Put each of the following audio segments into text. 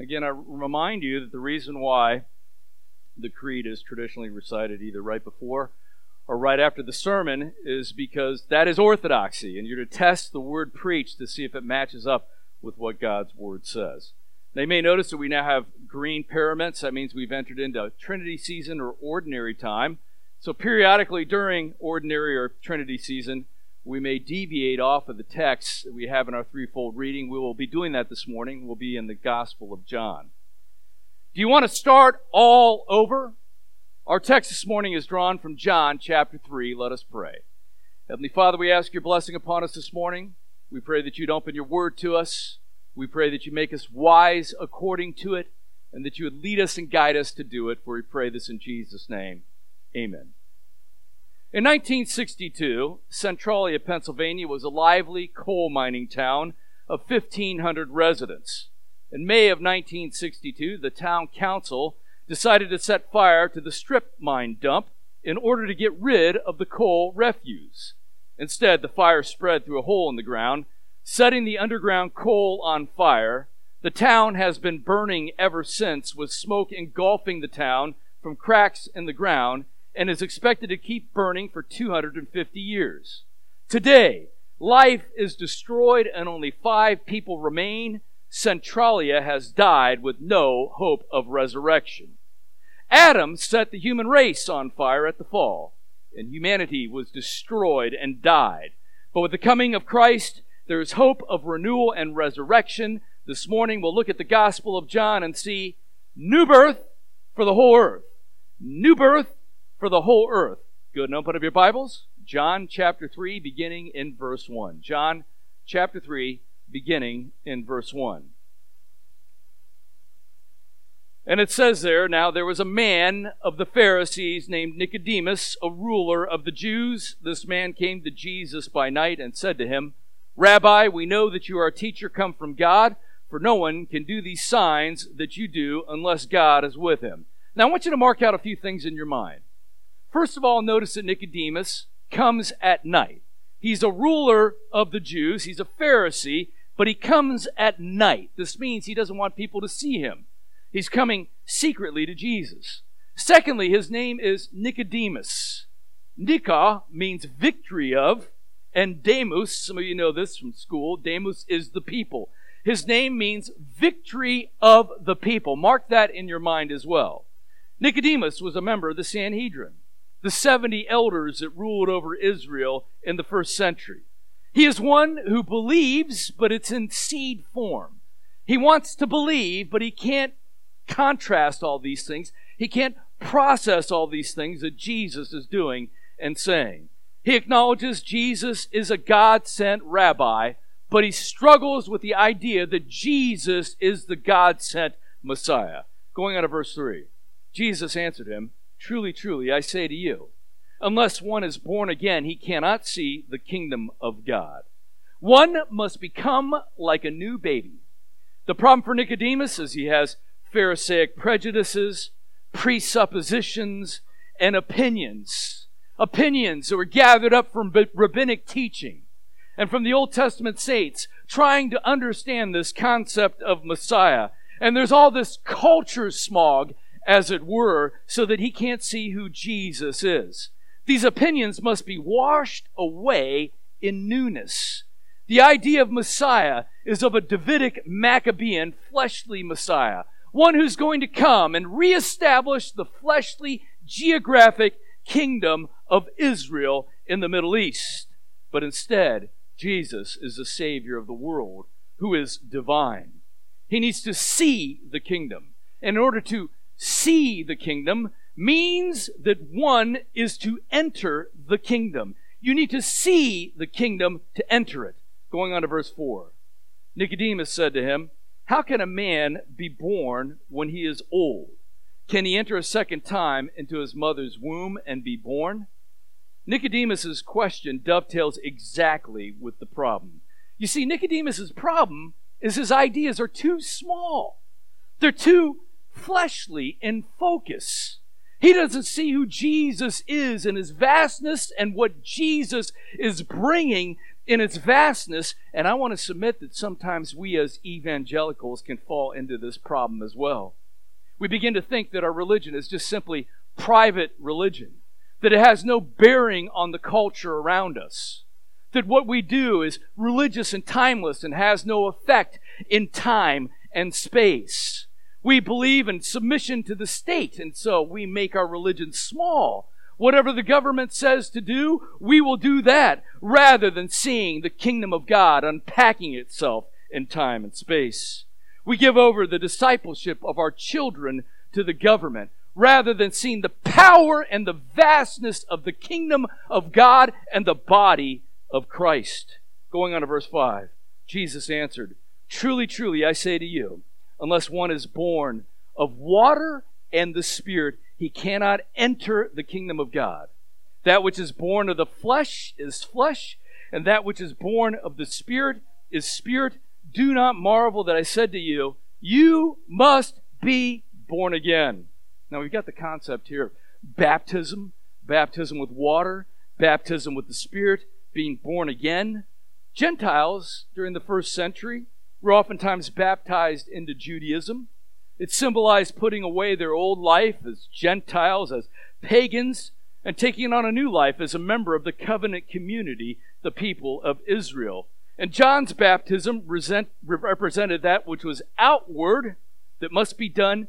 Again, I remind you that the reason why the creed is traditionally recited either right before or right after the sermon is because that is orthodoxy, and you're to test the word preached to see if it matches up with what God's word says. You may notice that we now have green paraments. That means we've entered into Trinity season or ordinary time. So, periodically during ordinary or Trinity season, we may deviate off of the text that we have in our threefold reading. We will be doing that this morning. We'll be in the Gospel of John. Do you want to start all over? Our text this morning is drawn from John chapter 3. Let us pray. Heavenly Father, we ask your blessing upon us this morning. We pray that you'd open your word to us. We pray that you make us wise according to it and that you would lead us and guide us to do it. For we pray this in Jesus' name. Amen. In 1962, Centralia, Pennsylvania was a lively coal mining town of 1,500 residents. In May of 1962, the town council decided to set fire to the strip mine dump in order to get rid of the coal refuse. Instead, the fire spread through a hole in the ground, setting the underground coal on fire. The town has been burning ever since, with smoke engulfing the town from cracks in the ground and is expected to keep burning for 250 years. Today, life is destroyed and only five people remain. Centralia has died with no hope of resurrection. Adam set the human race on fire at the fall, and humanity was destroyed and died. But with the coming of Christ, there is hope of renewal and resurrection. This morning, we'll look at the Gospel of John and see new birth for the whole earth. New birth for the whole earth. Good. And open up your Bibles. John chapter 3, beginning in verse 1. John chapter 3, beginning in verse 1. And it says there, now there was a man of the Pharisees named Nicodemus, a ruler of the Jews. This man came to Jesus by night and said to him, Rabbi, we know that you are a teacher come from God, for no one can do these signs that you do unless God is with him. Now I want you to mark out a few things in your mind. First of all, notice that Nicodemus comes at night. He's a ruler of the Jews, he's a Pharisee, but he comes at night. This means he doesn't want people to see him. He's coming secretly to Jesus. Secondly, his name is Nicodemus. Nika means victory of, and Demus, some of you know this from school, Demus is the people. His name means victory of the people. Mark that in your mind as well. Nicodemus was a member of the Sanhedrin the 70 elders that ruled over Israel in the first century. He is one who believes, but it's in seed form. He wants to believe, but he can't contrast all these things. He can't process all these things that Jesus is doing and saying. He acknowledges Jesus is a God sent rabbi, but he struggles with the idea that Jesus is the God sent Messiah. Going on to verse 3. Jesus answered him, Truly, truly, I say to you, unless one is born again, he cannot see the kingdom of God. One must become like a new baby. The problem for Nicodemus is he has Pharisaic prejudices, presuppositions, and opinions. Opinions that were gathered up from rabbinic teaching and from the Old Testament saints trying to understand this concept of Messiah. And there's all this culture smog as it were, so that he can't see who Jesus is. These opinions must be washed away in newness. The idea of Messiah is of a Davidic Maccabean fleshly Messiah, one who's going to come and reestablish the fleshly geographic kingdom of Israel in the Middle East. But instead, Jesus is the Savior of the world who is divine. He needs to see the kingdom. In order to see the kingdom means that one is to enter the kingdom. You need to see the kingdom to enter it. Going on to verse 4. Nicodemus said to him, How can a man be born when he is old? Can he enter a second time into his mother's womb and be born? Nicodemus's question dovetails exactly with the problem. You see, Nicodemus's problem is his ideas are too small. They're too fleshly in focus. He doesn't see who Jesus is and his vastness and what Jesus is bringing in its vastness. And I want to submit that sometimes we as evangelicals can fall into this problem as well. We begin to think that our religion is just simply private religion, that it has no bearing on the culture around us, that what we do is religious and timeless and has no effect in time and space. We believe in submission to the state, and so we make our religion small Whatever the government says to do, we will do that rather than seeing the kingdom of God unpacking itself in time and space. We give over the discipleship of our children to the government rather than seeing the power and the vastness of the kingdom of God and the body of Christ. Going on to verse 5, Jesus answered, Truly, truly, I say to you, unless one is born of water and the Spirit, he cannot enter the kingdom of God. That which is born of the flesh is flesh, and that which is born of the Spirit is spirit. Do not marvel that I said to you, You must be born again. Now we've got the concept here baptism, baptism with water, baptism with the Spirit, being born again. Gentiles during the first century were oftentimes baptized into Judaism. It symbolized putting away their old life as Gentiles, as pagans, and taking on a new life as a member of the covenant community, the people of Israel. And John's baptism represented that which was outward, that must be done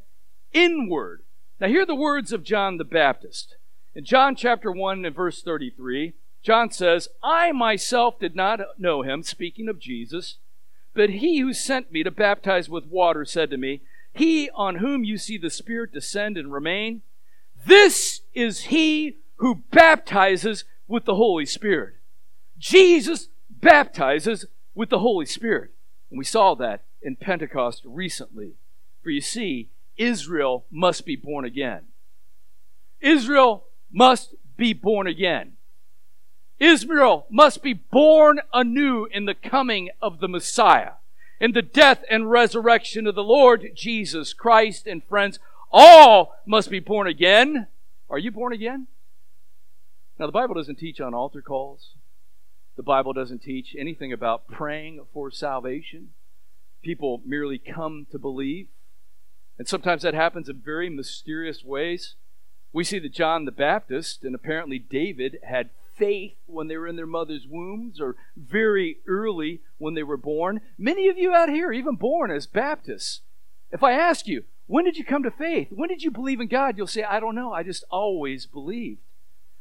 inward. Now, hear the words of John the Baptist. In John chapter 1 and verse 33, John says, I myself did not know him, speaking of Jesus, but he who sent me to baptize with water said to me, he on whom you see the Spirit descend and remain, this is he who baptizes with the Holy Spirit. Jesus baptizes with the Holy Spirit. And we saw that in Pentecost recently. For you see, Israel must be born again. Israel must be born again. Israel must be born anew in the coming of the Messiah in the death and resurrection of the Lord Jesus Christ. And friends, all must be born again. Are you born again? Now, the Bible doesn't teach on altar calls. The Bible doesn't teach anything about praying for salvation. People merely come to believe. And sometimes that happens in very mysterious ways. We see that John the Baptist and apparently David had faith when they were in their mother's wombs or very early when they were born. Many of you out here, even born as Baptists, if I ask you, when did you come to faith? When did you believe in God? You'll say, I don't know. I just always believed.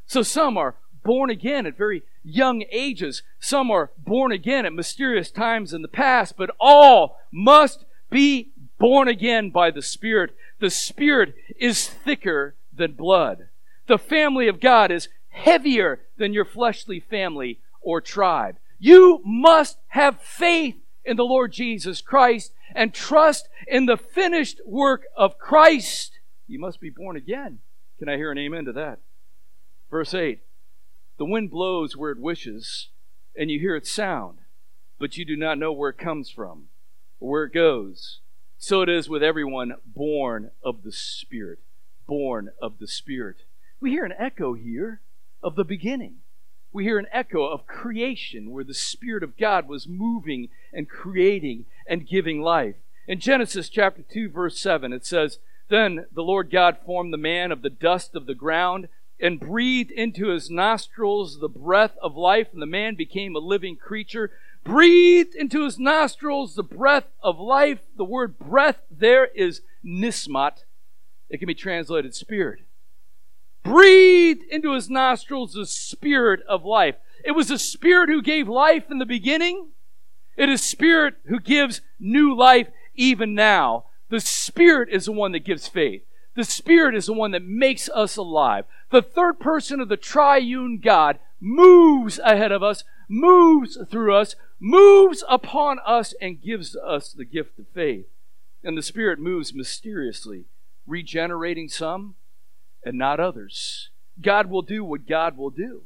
So some are born again at very young ages. Some are born again at mysterious times in the past, but all must be born again by the Spirit. The Spirit is thicker than blood. The family of God is heavier than your fleshly family or tribe. You must have faith in the Lord Jesus Christ and trust in the finished work of Christ. You must be born again. Can I hear an amen to that? Verse 8 The wind blows where it wishes, and you hear its sound, but you do not know where it comes from or where it goes. So it is with everyone born of the Spirit. Born of the Spirit. We hear an echo here of the beginning. We hear an echo of creation where the Spirit of God was moving and creating and giving life. In Genesis chapter 2, verse 7, it says, Then the Lord God formed the man of the dust of the ground and breathed into his nostrils the breath of life, and the man became a living creature. Breathed into his nostrils the breath of life. The word breath there is nishmat. It can be translated spirit breathed into his nostrils the spirit of life. It was the spirit who gave life in the beginning. It is spirit who gives new life even now. The spirit is the one that gives faith. The spirit is the one that makes us alive. The third person of the triune God moves ahead of us, moves through us, moves upon us, and gives us the gift of faith. And the Spirit moves mysteriously, regenerating some, and not others. God will do what God will do.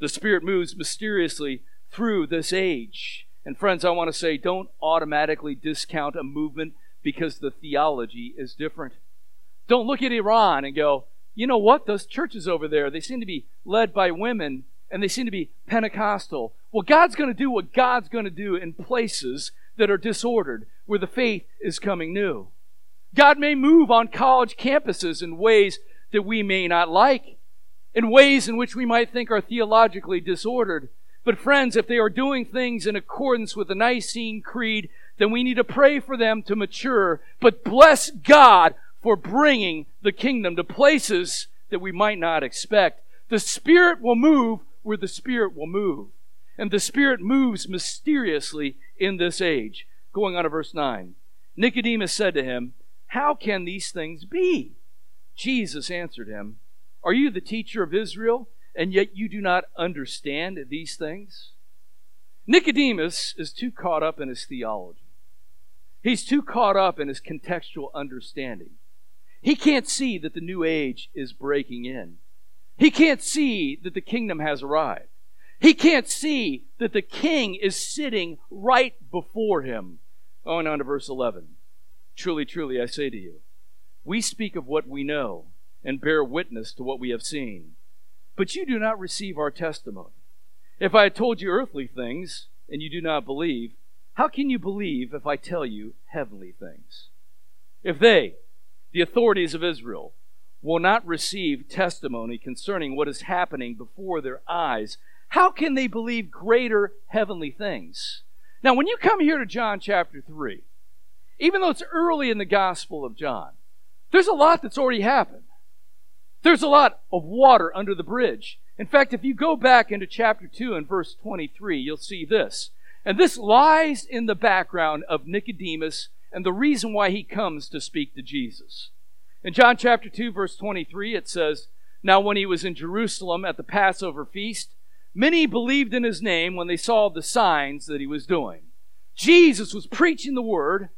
The Spirit moves mysteriously through this age. And friends, I want to say don't automatically discount a movement because the theology is different. Don't look at Iran and go, you know what? Those churches over there, they seem to be led by women and they seem to be Pentecostal. Well, God's going to do what God's going to do in places that are disordered, where the faith is coming new. God may move on college campuses in ways that we may not like, in ways in which we might think are theologically disordered. But friends, if they are doing things in accordance with the Nicene Creed, then we need to pray for them to mature. But bless God for bringing the kingdom to places that we might not expect. The Spirit will move where the Spirit will move. And the Spirit moves mysteriously in this age. Going on to verse 9. Nicodemus said to him, How can these things be? Jesus answered him, Are you the teacher of Israel, and yet you do not understand these things? Nicodemus is too caught up in his theology. He's too caught up in his contextual understanding. He can't see that the new age is breaking in. He can't see that the kingdom has arrived. He can't see that the king is sitting right before him. Oh, Going on to verse 11. Truly, truly, I say to you, we speak of what we know and bear witness to what we have seen. But you do not receive our testimony. If I had told you earthly things and you do not believe, how can you believe if I tell you heavenly things? If they, the authorities of Israel, will not receive testimony concerning what is happening before their eyes, how can they believe greater heavenly things? Now, when you come here to John chapter 3, even though it's early in the Gospel of John, there's a lot that's already happened. There's a lot of water under the bridge. In fact, if you go back into chapter 2 and verse 23, you'll see this. And this lies in the background of Nicodemus and the reason why he comes to speak to Jesus. In John chapter 2, verse 23, it says, Now when he was in Jerusalem at the Passover feast, many believed in his name when they saw the signs that he was doing. Jesus was preaching the word.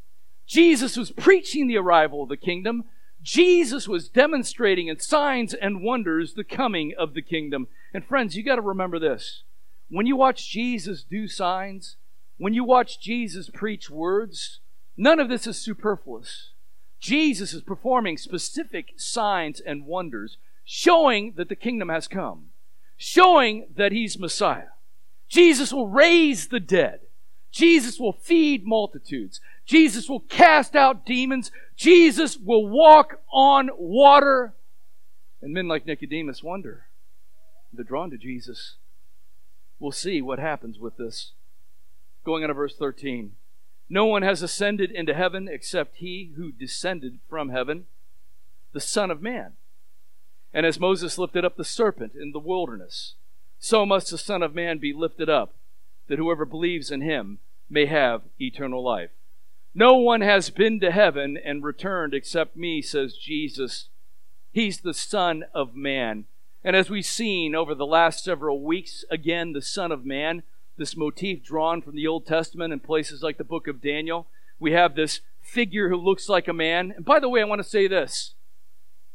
Jesus was preaching the arrival of the kingdom. Jesus was demonstrating in signs and wonders the coming of the kingdom. And friends, you got to remember this. When you watch Jesus do signs, when you watch Jesus preach words, none of this is superfluous. Jesus is performing specific signs and wonders, showing that the kingdom has come, showing that he's Messiah. Jesus will raise the dead. Jesus will feed multitudes. Jesus will cast out demons. Jesus will walk on water. And men like Nicodemus wonder. They're drawn to Jesus. We'll see what happens with this. Going on to verse 13. No one has ascended into heaven except he who descended from heaven, the Son of Man. And as Moses lifted up the serpent in the wilderness, so must the Son of Man be lifted up, that whoever believes in him may have eternal life. No one has been to heaven and returned except me, says Jesus. He's the Son of Man. And as we've seen over the last several weeks, again, the Son of Man this motif drawn from the Old Testament in places like the book of Daniel. We have this figure who looks like a man. And by the way, I want to say this.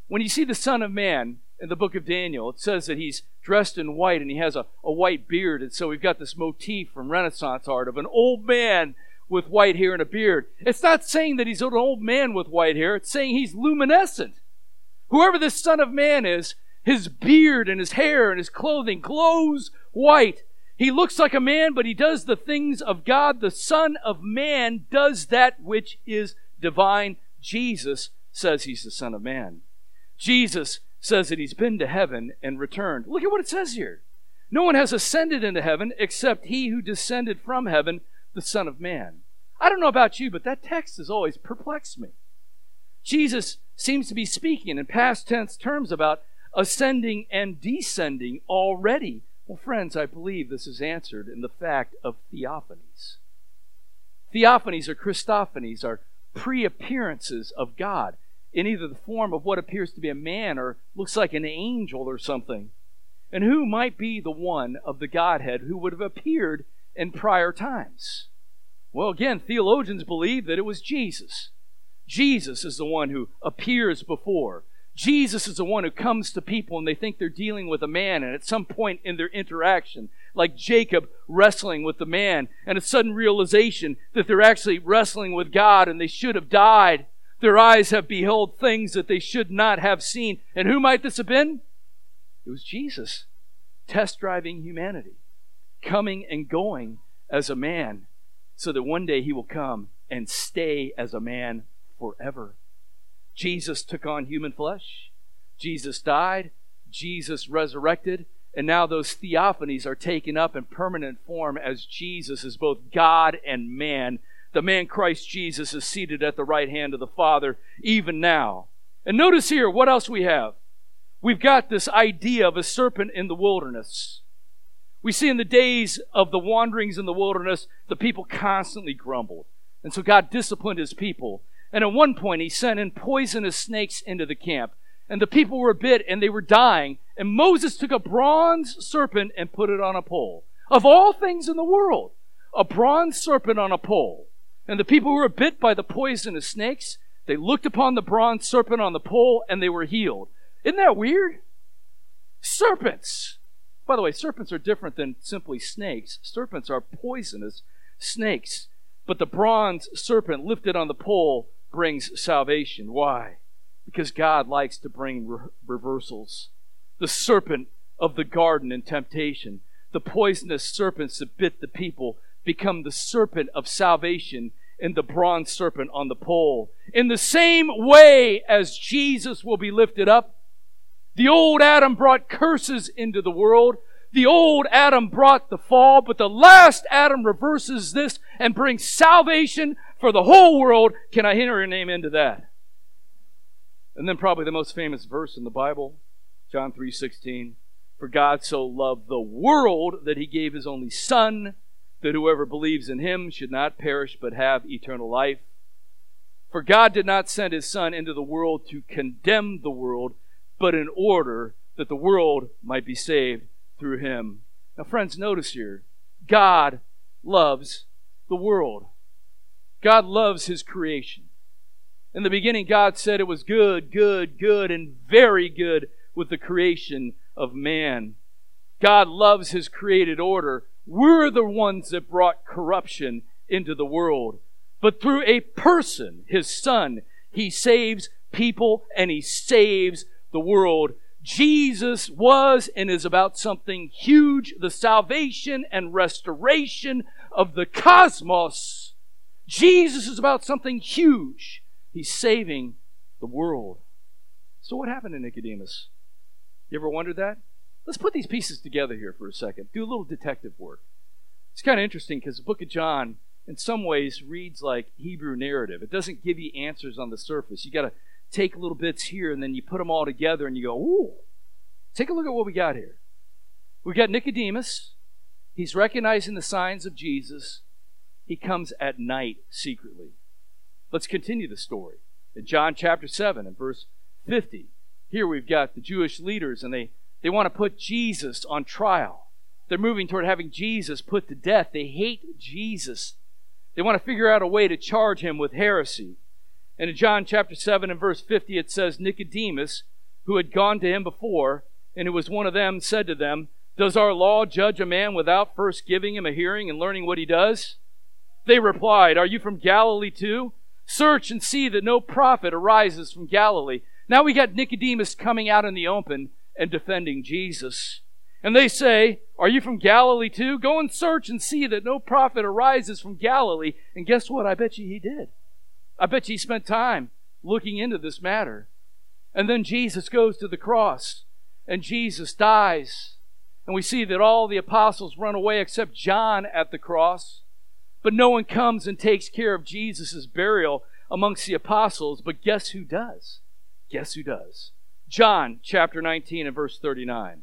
When you see the Son of Man in the book of Daniel, it says that he's dressed in white and he has a, a white beard. And so we've got this motif from Renaissance art of an old man with white hair and a beard. It's not saying that he's an old man with white hair, it's saying he's luminescent. Whoever this Son of Man is, his beard and his hair and his clothing glows white he looks like a man, but he does the things of God. The Son of Man does that which is divine. Jesus says he's the Son of Man. Jesus says that he's been to heaven and returned. Look at what it says here. No one has ascended into heaven except he who descended from heaven, the Son of Man. I don't know about you, but that text has always perplexed me. Jesus seems to be speaking in past tense terms about ascending and descending already well, friends, I believe this is answered in the fact of theophanies. Theophanies or Christophanies are pre appearances of God in either the form of what appears to be a man or looks like an angel or something. And who might be the one of the Godhead who would have appeared in prior times? Well, again, theologians believe that it was Jesus. Jesus is the one who appears before. Jesus is the one who comes to people and they think they're dealing with a man, and at some point in their interaction, like Jacob wrestling with the man, and a sudden realization that they're actually wrestling with God and they should have died. Their eyes have beheld things that they should not have seen. And who might this have been? It was Jesus, test driving humanity. coming and going as a man, so that one day he will come and stay as a man forever. Jesus took on human flesh. Jesus died. Jesus resurrected. And now those theophanies are taken up in permanent form as Jesus is both God and man. The man Christ Jesus is seated at the right hand of the Father even now. And notice here what else we have. We've got this idea of a serpent in the wilderness. We see in the days of the wanderings in the wilderness, the people constantly grumbled. And so God disciplined his people. And at one point, he sent in poisonous snakes into the camp. And the people were bit and they were dying. And Moses took a bronze serpent and put it on a pole. Of all things in the world, a bronze serpent on a pole. And the people who were bit by the poisonous snakes, they looked upon the bronze serpent on the pole and they were healed. Isn't that weird? Serpents. By the way, serpents are different than simply snakes. Serpents are poisonous snakes. But the bronze serpent lifted on the pole brings salvation. Why? Because God likes to bring re- reversals. The serpent of the garden in temptation, the poisonous serpents that bit the people, become the serpent of salvation in the bronze serpent on the pole. In the same way as Jesus will be lifted up, the old Adam brought curses into the world. The old Adam brought the fall, but the last Adam reverses this and brings salvation for the whole world. Can I enter an amen to that? And then probably the most famous verse in the Bible, John 3:16. For God so loved the world that he gave his only son that whoever believes in him should not perish but have eternal life. For God did not send his son into the world to condemn the world, but in order that the world might be saved through him. Now, friends, notice here God loves the world, God loves his creation. In the beginning, God said it was good, good, good, and very good with the creation of man. God loves his created order. We're the ones that brought corruption into the world. But through a person, his son, he saves people and he saves the world Jesus was and is about something huge the salvation and restoration of the cosmos. Jesus is about something huge. He's saving the world. So, what happened to Nicodemus? You ever wondered that? Let's put these pieces together here for a second. Do a little detective work. It's kind of interesting because the book of John, in some ways, reads like Hebrew narrative. It doesn't give you answers on the surface. You got to take little bits here and then you put them all together and you go, ooh, take a look at what we got here. We got Nicodemus. He's recognizing the signs of Jesus. He comes at night secretly. Let's continue the story. In John chapter 7 and verse 50, here we've got the Jewish leaders and they, they want to put Jesus on trial. They're moving toward having Jesus put to death. They hate Jesus. They want to figure out a way to charge him with heresy. And in John chapter 7 and verse 50, it says, Nicodemus, who had gone to him before, and who was one of them, said to them, Does our law judge a man without first giving him a hearing and learning what he does? They replied, Are you from Galilee too? Search and see that no prophet arises from Galilee. Now we got Nicodemus coming out in the open and defending Jesus. And they say, Are you from Galilee too? Go and search and see that no prophet arises from Galilee. And guess what? I bet you he did. I bet you he spent time looking into this matter. And then Jesus goes to the cross, and Jesus dies. And we see that all the apostles run away except John at the cross. But no one comes and takes care of Jesus' burial amongst the apostles. But guess who does? Guess who does? John chapter 19 and verse 39.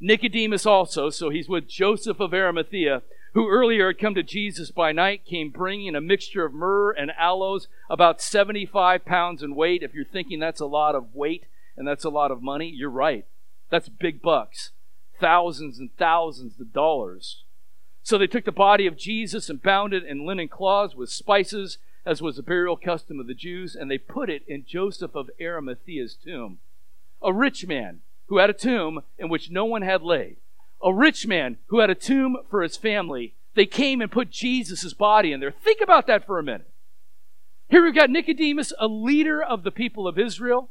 Nicodemus also, so he's with Joseph of Arimathea, who earlier had come to Jesus by night, came bringing a mixture of myrrh and aloes, about 75 pounds in weight. If you're thinking that's a lot of weight and that's a lot of money, you're right. That's big bucks. Thousands and thousands of dollars. So they took the body of Jesus and bound it in linen cloths with spices, as was the burial custom of the Jews, and they put it in Joseph of Arimathea's tomb. A rich man who had a tomb in which no one had laid a rich man who had a tomb for his family. They came and put Jesus' body in there. Think about that for a minute. Here we've got Nicodemus, a leader of the people of Israel.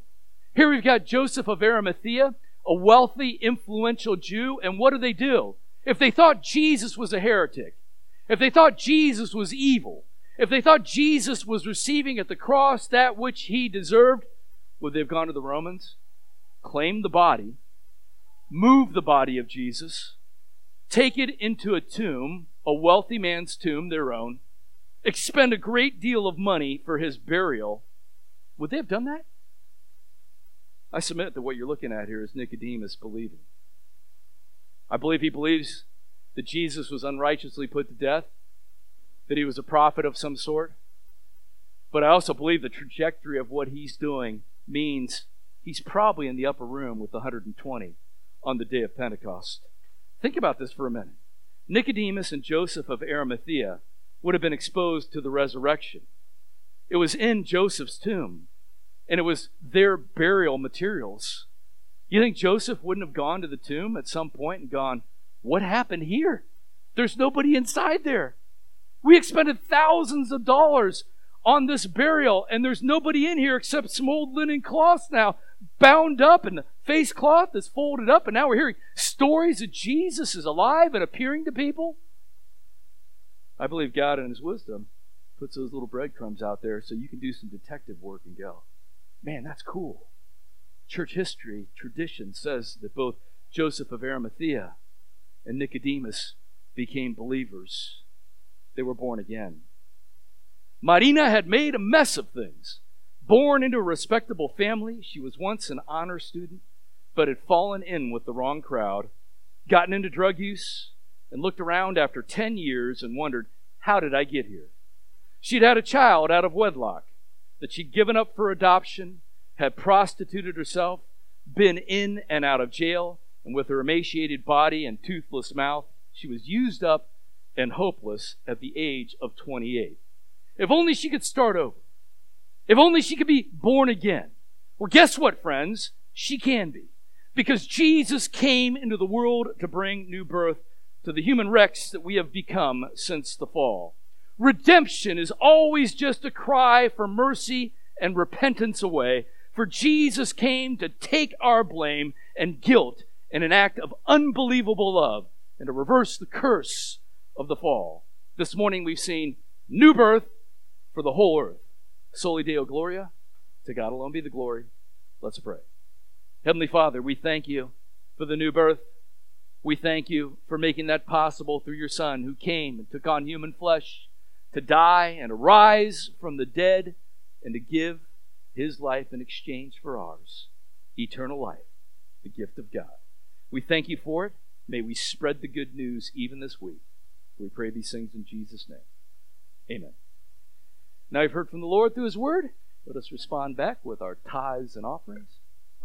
Here we've got Joseph of Arimathea, a wealthy, influential Jew. And what do they do? if they thought Jesus was a heretic, if they thought Jesus was evil, if they thought Jesus was receiving at the cross that which he deserved, would they have gone to the Romans, claimed the body, move the body of Jesus, take it into a tomb, a wealthy man's tomb, their own, expend a great deal of money for his burial? Would they have done that? I submit that what you're looking at here is Nicodemus believing. I believe he believes that Jesus was unrighteously put to death, that he was a prophet of some sort. But I also believe the trajectory of what he's doing means he's probably in the upper room with the 120 on the day of Pentecost. Think about this for a minute. Nicodemus and Joseph of Arimathea would have been exposed to the resurrection. It was in Joseph's tomb, and it was their burial materials. You think Joseph wouldn't have gone to the tomb at some point and gone, What happened here? There's nobody inside there. We expended thousands of dollars on this burial, and there's nobody in here except some old linen cloths now, bound up, and the face cloth is folded up, and now we're hearing stories of Jesus is alive and appearing to people. I believe God, in His wisdom, puts those little breadcrumbs out there so you can do some detective work and go, man, that's cool. Church history, tradition says that both Joseph of Arimathea and Nicodemus became believers. They were born again. Marina had made a mess of things. Born into a respectable family, she was once an honor student, but had fallen in with the wrong crowd, gotten into drug use, and looked around after 10 years and wondered, How did I get here? She'd had a child out of wedlock that she'd given up for adoption, had prostituted herself, been in and out of jail, and with her emaciated body and toothless mouth, she was used up and hopeless at the age of 28. If only she could start over. If only she could be born again. Well, guess what, friends? She can be. Because Jesus came into the world to bring new birth to the human wrecks that we have become since the fall. Redemption is always just a cry for mercy and repentance away, for Jesus came to take our blame and guilt in an act of unbelievable love and to reverse the curse of the fall. This morning we've seen new birth for the whole earth. Soli Deo Gloria. To God alone be the glory. Let's pray. Heavenly Father, we thank you for the new birth. We thank you for making that possible through your Son who came and took on human flesh to die and arise from the dead and to give his life in exchange for ours eternal life, the gift of God. We thank you for it. May we spread the good news even this week. We pray these things in Jesus' name. Amen. Now you've heard from the Lord through His Word. Let us respond back with our tithes and offerings.